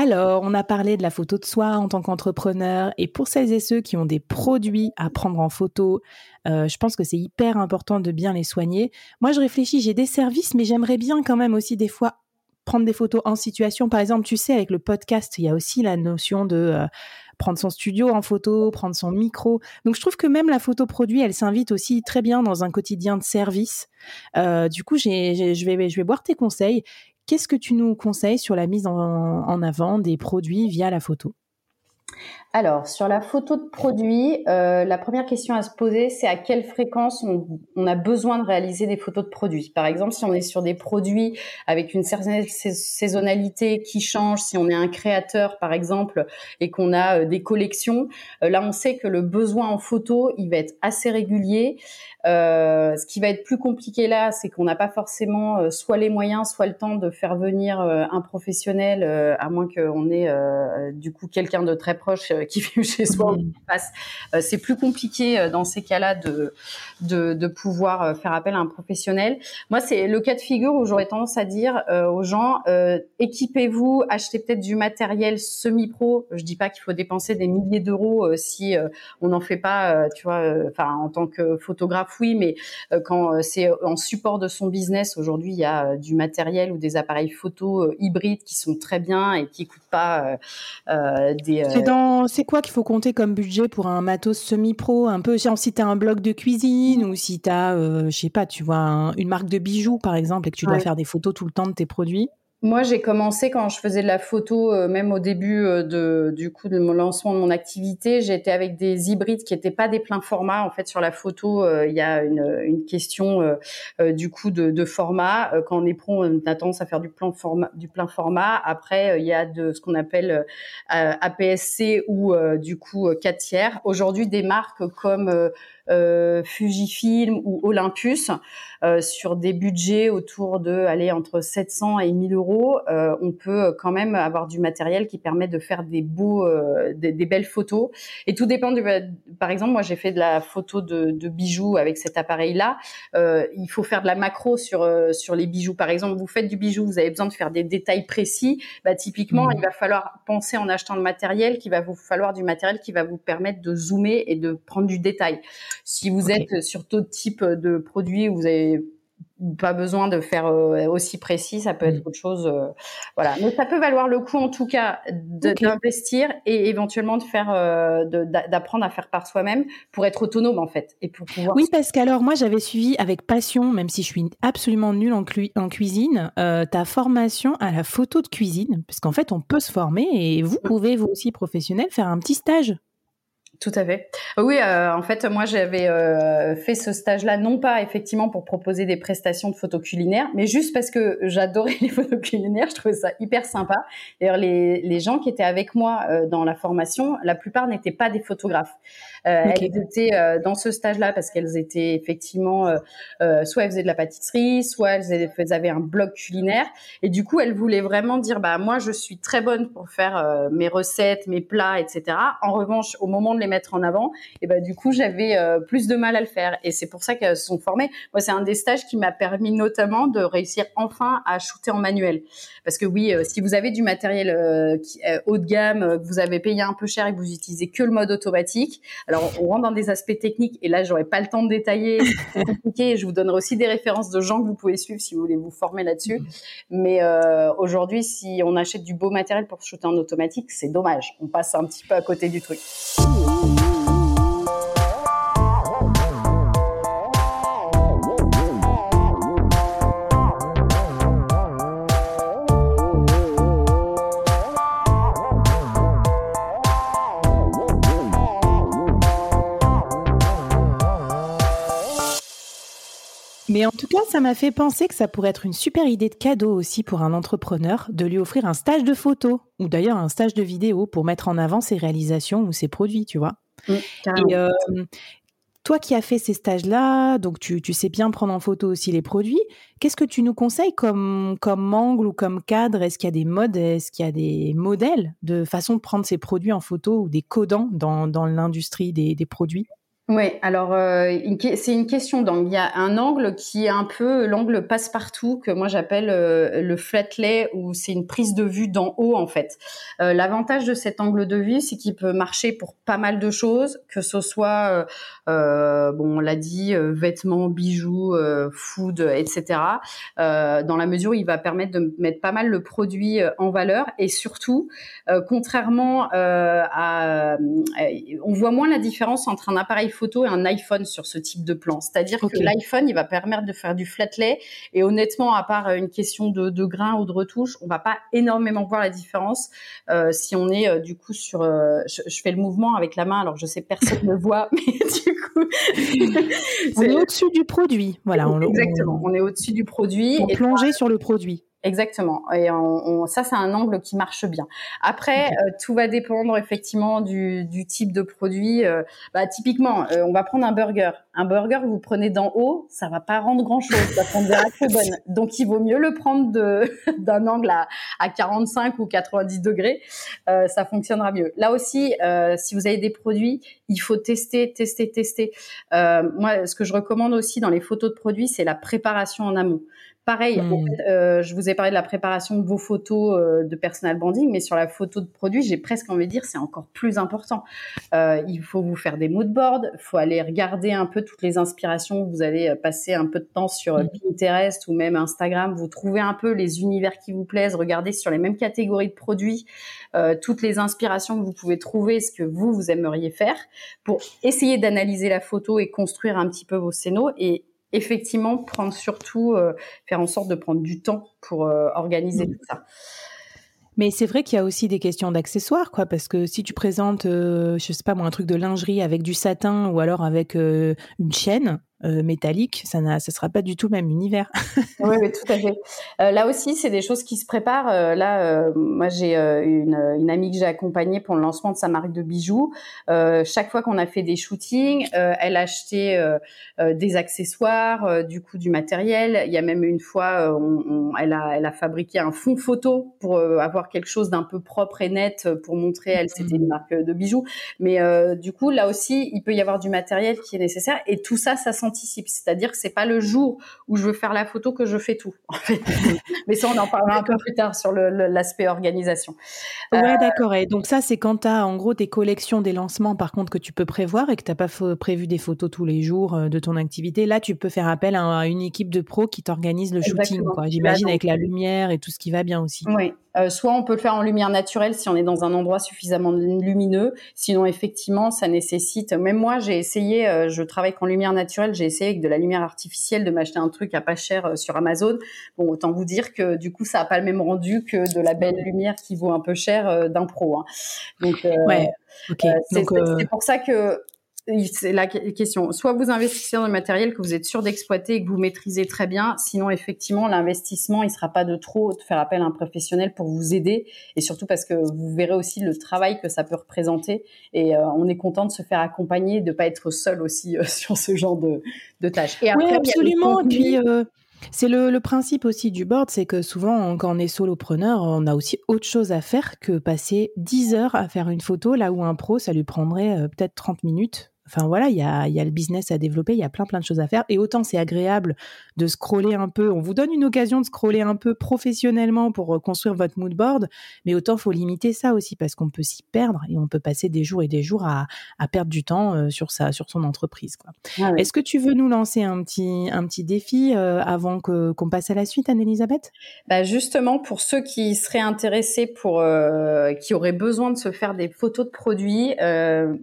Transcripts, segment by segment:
Alors, on a parlé de la photo de soi en tant qu'entrepreneur et pour celles et ceux qui ont des produits à prendre en photo, euh, je pense que c'est hyper important de bien les soigner. Moi, je réfléchis, j'ai des services, mais j'aimerais bien quand même aussi des fois prendre des photos en situation. Par exemple, tu sais, avec le podcast, il y a aussi la notion de euh, prendre son studio en photo, prendre son micro. Donc, je trouve que même la photo produit, elle s'invite aussi très bien dans un quotidien de service. Euh, du coup, je vais, je vais boire tes conseils. Qu'est-ce que tu nous conseilles sur la mise en, avant des produits via la photo? Alors, sur la photo de produit, euh, la première question à se poser, c'est à quelle fréquence on, a besoin de réaliser des photos de produits. Par exemple, si on est sur des produits avec une certaine saisonnalité qui change, si on est un créateur, par exemple, et qu'on a euh, des collections, euh, là, on sait que le besoin en photo, il va être assez régulier. Ce qui va être plus compliqué là, c'est qu'on n'a pas forcément soit les moyens, soit le temps de faire venir un professionnel, à moins qu'on ait du coup quelqu'un de très proche qui vit chez soi ou passe. c'est plus compliqué dans ces cas-là de, de, de pouvoir faire appel à un professionnel. Moi, c'est le cas de figure où j'aurais tendance à dire aux gens équipez-vous, achetez peut-être du matériel semi-pro. Je dis pas qu'il faut dépenser des milliers d'euros si on n'en fait pas, tu vois, enfin en tant que photographe oui, mais euh, quand euh, c'est en support de son business, aujourd'hui, il y a euh, du matériel ou des appareils photo hybrides qui sont très bien et qui coûtent pas des. C'est dans, c'est quoi qu'il faut compter comme budget pour un matos semi-pro, un peu, genre si tu as un bloc de cuisine ou si tu as, je sais pas, tu vois, une marque de bijoux par exemple et que tu dois faire des photos tout le temps de tes produits? Moi, j'ai commencé quand je faisais de la photo, euh, même au début euh, de, du coup de mon lancement de mon activité, j'étais avec des hybrides qui n'étaient pas des pleins formats. En fait, sur la photo, euh, il y a une, une question du coup de, de format. quand on est pro, on a tendance à faire du plein format. Du plein format. Après, il y a de ce qu'on appelle APS-C ou du coup 4 tiers. Aujourd'hui, des marques comme Fujifilm ou Olympus euh, sur des budgets autour de aller entre 700 et 1000 euros, euh, on peut quand même avoir du matériel qui permet de faire des beaux, des, belles photos. Et tout dépend du. Par exemple, moi j'ai fait de la photo de, de bijoux avec cet appareil-là. il faut faire de la macro sur sur les bijoux. Par exemple, vous faites du bijou, vous avez besoin de faire des détails précis. Bah typiquement, mmh. il va falloir penser en achetant le matériel, qu'il va vous falloir du matériel qui va vous permettre de zoomer et de prendre du détail. Si vous êtes sur d'autres types de produits où vous avez pas besoin de faire euh, aussi précis, ça peut être mm. autre chose. Euh, voilà, mais ça peut valoir le coup en tout cas d'investir et éventuellement de faire, euh, d'apprendre à faire par soi-même pour être autonome en fait et pour pouvoir. Oui, parce qu'alors moi j'avais suivi avec passion, même si je suis absolument nulle en, en cuisine, ta formation à la photo de cuisine, parce qu'en fait on peut se former et vous mm. pouvez vous aussi professionnel faire un petit stage. Tout à fait. Oui, euh, en fait, moi, j'avais euh, fait ce stage-là, non pas effectivement pour proposer des prestations de photos culinaires, mais juste parce que j'adorais les photos culinaires, je trouvais ça hyper sympa. D'ailleurs, les, les gens qui étaient avec moi euh, dans la formation, la plupart n'étaient pas des photographes. Elles étaient dans ce stage-là parce qu'elles étaient effectivement, soit elles faisaient de la pâtisserie, soit elles, avaient un blog culinaire. Et du coup, elles voulaient vraiment dire, bah moi, je suis très bonne pour faire mes recettes, mes plats, etc. En revanche, au moment de les mettre en avant, et bah du coup, j'avais plus de mal à le faire. Et c'est pour ça qu'elles se sont formées. Moi, c'est un des stages qui m'a permis notamment de réussir enfin à shooter en manuel. Parce que oui, si vous avez du matériel haut de gamme, que vous avez payé un peu cher et que vous utilisez que le mode automatique, alors, on rentre dans des aspects techniques et là, j'aurais pas le temps de détailler. C'est compliqué. Je vous donnerai aussi des références de gens que vous pouvez suivre si vous voulez vous former là-dessus. Mais euh, aujourd'hui, si on achète du beau matériel pour shooter en automatique, c'est dommage. On passe un petit peu à côté du truc. Ooh. Mais en tout cas, ça m'a fait penser que ça pourrait être une super idée de cadeau aussi pour un entrepreneur de lui offrir un stage de photo ou d'ailleurs un stage de vidéo pour mettre en avant ses réalisations ou ses produits, tu vois. Mmh, et euh, toi qui as fait ces stages-là, donc tu, sais bien prendre en photo aussi les produits, qu'est-ce que tu nous conseilles comme, comme angle ou comme cadre? Est-ce qu'il y a des modes, est-ce qu'il y a des modèles de façon de prendre ces produits en photo ou des codants dans, l'industrie des produits? Oui, alors euh, c'est une question d'angle. Il y a un angle qui est un peu l'angle passe-partout que moi j'appelle euh, le flat lay où c'est une prise de vue d'en haut en fait. Euh, l'avantage de cet angle de vue, c'est qu'il peut marcher pour pas mal de choses, que ce soit bon, on l'a dit, vêtements, bijoux, food, etc. dans la mesure où il va permettre de mettre pas mal le produit en valeur et surtout, contrairement à, on voit moins la différence entre un appareil photo et un iPhone sur ce type de plan. C'est-à-dire que l'iPhone, il va permettre de faire du flat lay. Et honnêtement, à part euh, une question de, de grain ou de retouche, on va pas énormément voir la différence euh, si on est euh, du coup sur. je, fais le mouvement avec la main, alors je sais personne ne voit, mais du coup, on est au-dessus du produit. Voilà. On, Exactement. On, est au-dessus du produit. On plonger sur le produit. Exactement. Et on, ça, c'est un angle qui marche bien. Après, euh, tout va dépendre effectivement du, du type de produit. Euh, bah, typiquement, euh, on va prendre un burger. Un burger que vous prenez d'en haut, ça va pas rendre grand-chose. Ça prendra très bonne. Donc, il vaut mieux le prendre d'un angle à, à 45 ou 90 degrés. ça fonctionnera mieux. Là aussi, si vous avez des produits, il faut tester, tester, tester. moi, ce que je recommande aussi dans les photos de produits, c'est la préparation en amont. Pareil, hmm. euh, je vous ai parlé de la préparation de vos photos euh, de personal branding, mais sur la photo de produit, j'ai presque envie de dire c'est encore plus important. Euh, il faut vous faire des mood boards, il faut aller regarder un peu toutes les inspirations. Vous allez passer un peu de temps sur hmm. Pinterest ou même Instagram, vous trouvez un peu les univers qui vous plaisent, regardez sur les mêmes catégories de produits toutes les inspirations que vous pouvez trouver, ce que vous vous aimeriez faire, pour essayer d'analyser la photo et construire un petit peu vos scénos et effectivement prendre surtout, euh, faire en sorte de prendre du temps pour euh, organiser mmh. tout ça. Mais c'est vrai qu'il y a aussi des questions d'accessoires, quoi, parce que si tu présentes, euh, je sais pas moi, un truc de lingerie avec du satin ou alors avec une chaîne, euh, métallique, ça ne sera pas du tout le même univers. oui, oui, tout à fait. Euh, là aussi, c'est des choses qui se préparent. Euh, là, moi, j'ai une, une, amie que j'ai accompagnée pour le lancement de sa marque de bijoux. chaque fois qu'on a fait des shootings, elle a acheté des accessoires, du coup, du matériel. Il y a même une fois, on, elle, a, elle a fabriqué un fond photo pour avoir quelque chose d'un peu propre et net pour montrer, elle, c'était une marque de bijoux. Mais du coup, là aussi, il peut y avoir du matériel qui est nécessaire. Et tout ça, ça c'est-à-dire que c'est pas le jour où je veux faire la photo que je fais tout. Mais ça, on en parlera un peu plus tard sur l'aspect organisation. Ouais, euh, d'accord. Et donc ça, c'est quand tu as en gros tes collections des lancements, par contre, que tu peux prévoir et que tu n'as pas prévu des photos tous les jours euh, de ton activité. Là, tu peux faire appel à une équipe de pros qui t'organise le shooting, J'imagine avec la lumière et tout ce qui va bien aussi. Oui, euh, soit on peut le faire en lumière naturelle si on est dans un endroit suffisamment lumineux. Sinon, effectivement, ça nécessite. Même moi, j'ai essayé. Euh, je travaille qu'en lumière naturelle. J'ai essayé avec de la lumière artificielle de m'acheter un truc à pas cher euh, sur Amazon. Bon, autant vous dire que du coup, ça a pas le même rendu que de la belle lumière qui vaut un peu cher d'un pro. Hein. Donc, ouais. c'est pour ça que c'est la question. Soit vous investissez dans le matériel que vous êtes sûr d'exploiter et que vous maîtrisez très bien. Sinon, effectivement, l'investissement, il sera pas de trop de faire appel à un professionnel pour vous aider. Et surtout parce que vous verrez aussi le travail que ça peut représenter. Et euh, on est content de se faire accompagner, de pas être seul aussi euh, sur ce genre de, de tâches. Et oui, absolument. Et puis, euh, c'est le, le, principe aussi du board, c'est que souvent, quand on est solopreneur, on a aussi autre chose à faire que passer 10 heures à faire une photo, là où un pro, ça lui prendrait peut-être 30 minutes Enfin voilà, il y a, y a, le business à développer, il y a plein plein de choses à faire. Et autant c'est agréable de scroller un peu, on vous donne une occasion de scroller un peu professionnellement pour euh, construire votre mood board, mais autant faut limiter ça aussi parce qu'on peut s'y perdre et on peut passer des jours et des jours à, à perdre du temps euh, sur sa sur son entreprise. Ah Est-ce que tu veux nous lancer un petit un petit défi euh, avant que qu'on passe à la suite, Anne-Elisabeth? Bah justement pour ceux qui seraient intéressés pour qui auraient besoin de se faire des photos de produits,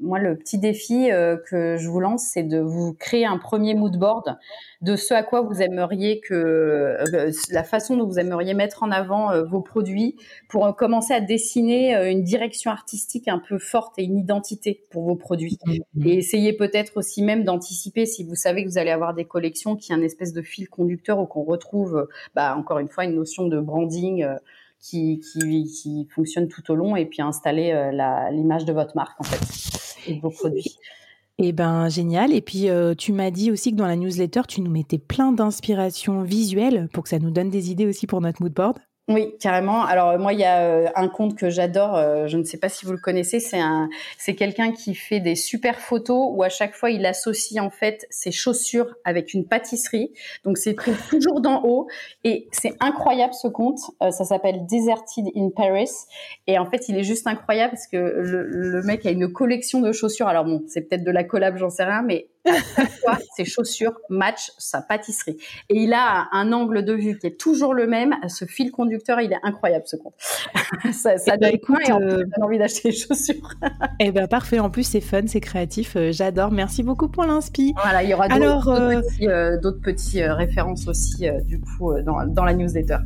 moi le petit défi que je vous lance, c'est de vous créer un premier mood board de ce à quoi vous aimeriez que euh, la façon dont vous aimeriez mettre en avant euh, vos produits pour euh, commencer à dessiner une direction artistique un peu forte et une identité pour vos produits. Mm-hmm. Et essayez peut-être aussi même d'anticiper si vous savez que vous allez avoir des collections qui ont un espèce de fil conducteur ou qu'on retrouve, bah, encore une fois, une notion de branding. Qui, qui, qui, fonctionne tout au long et puis installer l'image de votre marque en fait et de vos produits. Eh ben génial. Et puis euh, tu m'as dit aussi que dans la newsletter, tu nous mettais plein d'inspirations visuelles pour que ça nous donne des idées aussi pour notre mood board. Oui, carrément. Alors moi, il y a euh, un compte que j'adore. Euh, je ne sais pas si vous le connaissez. C'est un, c'est quelqu'un qui fait des super photos où à chaque fois il associe en fait ses chaussures avec une pâtisserie. Donc c'est toujours d'en haut et c'est incroyable ce compte. Euh, ça s'appelle Deserted in Paris et en fait il est juste incroyable parce que le, le mec a une collection de chaussures. Alors bon, c'est peut-être de la collab, j'en sais rien, mais ses chaussures matchent sa pâtisserie. Et il a un angle de vue qui est toujours le même. Ce fil conducteur, il est incroyable, ce compte. ça ça eh ben, donne, et en plus, euh, envie d'acheter les chaussures. eh ben, parfait. En plus, c'est fun, c'est créatif. Euh, j'adore. Merci beaucoup pour l'inspi. Voilà, il y aura d'autres euh, petits, petits références aussi, du coup, dans, dans, la newsletter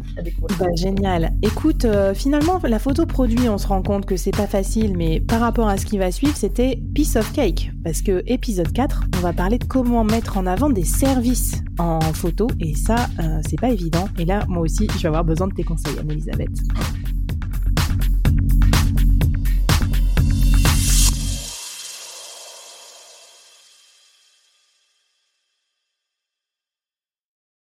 bah, génial. Écoute, finalement, la photo produit, on se rend compte que c'est pas facile, mais par rapport à ce qui va suivre, c'était piece of cake. Parce que épisode 4, on parler de comment mettre en avant des services en photo et ça, euh, c'est pas évident. Et là, moi aussi, je vais avoir besoin de tes conseils, Anne-Elisabeth.